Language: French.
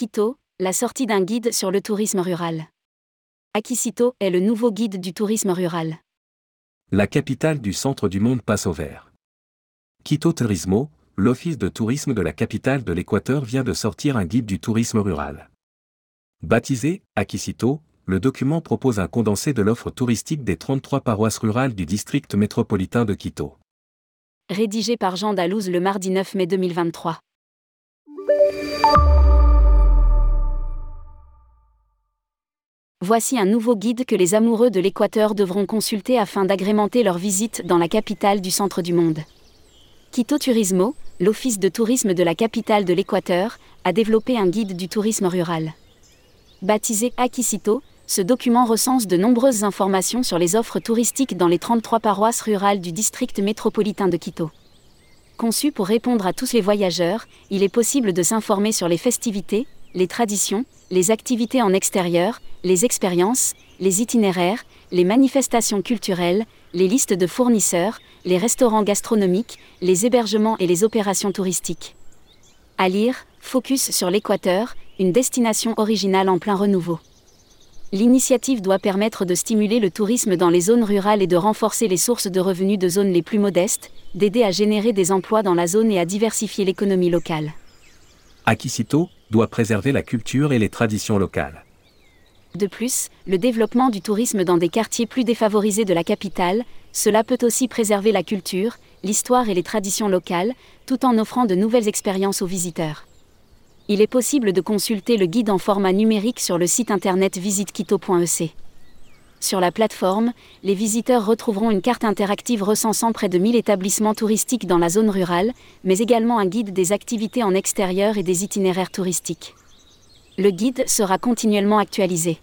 Quito, la sortie d'un guide sur le tourisme rural. Aquisito est le nouveau guide du tourisme rural. La capitale du centre du monde passe au vert. Quito Turismo, l'office de tourisme de la capitale de l'Équateur vient de sortir un guide du tourisme rural. Baptisé Aquisito, le document propose un condensé de l'offre touristique des 33 paroisses rurales du district métropolitain de Quito. Rédigé par Jean Dalouse le mardi 9 mai 2023. Voici un nouveau guide que les amoureux de l'Équateur devront consulter afin d'agrémenter leur visite dans la capitale du centre du monde. Quito Turismo, l'office de tourisme de la capitale de l'Équateur, a développé un guide du tourisme rural. Baptisé Aquisito, ce document recense de nombreuses informations sur les offres touristiques dans les 33 paroisses rurales du district métropolitain de Quito. Conçu pour répondre à tous les voyageurs, il est possible de s'informer sur les festivités, les traditions, les activités en extérieur, les expériences, les itinéraires, les manifestations culturelles, les listes de fournisseurs, les restaurants gastronomiques, les hébergements et les opérations touristiques. À lire, Focus sur l'Équateur, une destination originale en plein renouveau. L'initiative doit permettre de stimuler le tourisme dans les zones rurales et de renforcer les sources de revenus de zones les plus modestes, d'aider à générer des emplois dans la zone et à diversifier l'économie locale. Aquisito doit préserver la culture et les traditions locales. De plus, le développement du tourisme dans des quartiers plus défavorisés de la capitale, cela peut aussi préserver la culture, l'histoire et les traditions locales, tout en offrant de nouvelles expériences aux visiteurs il est possible de consulter le guide en format numérique sur le site internet visitequito.ec. Sur la plateforme, les visiteurs retrouveront une carte interactive recensant près de 1000 établissements touristiques dans la zone rurale, mais également un guide des activités en extérieur et des itinéraires touristiques. Le guide sera continuellement actualisé.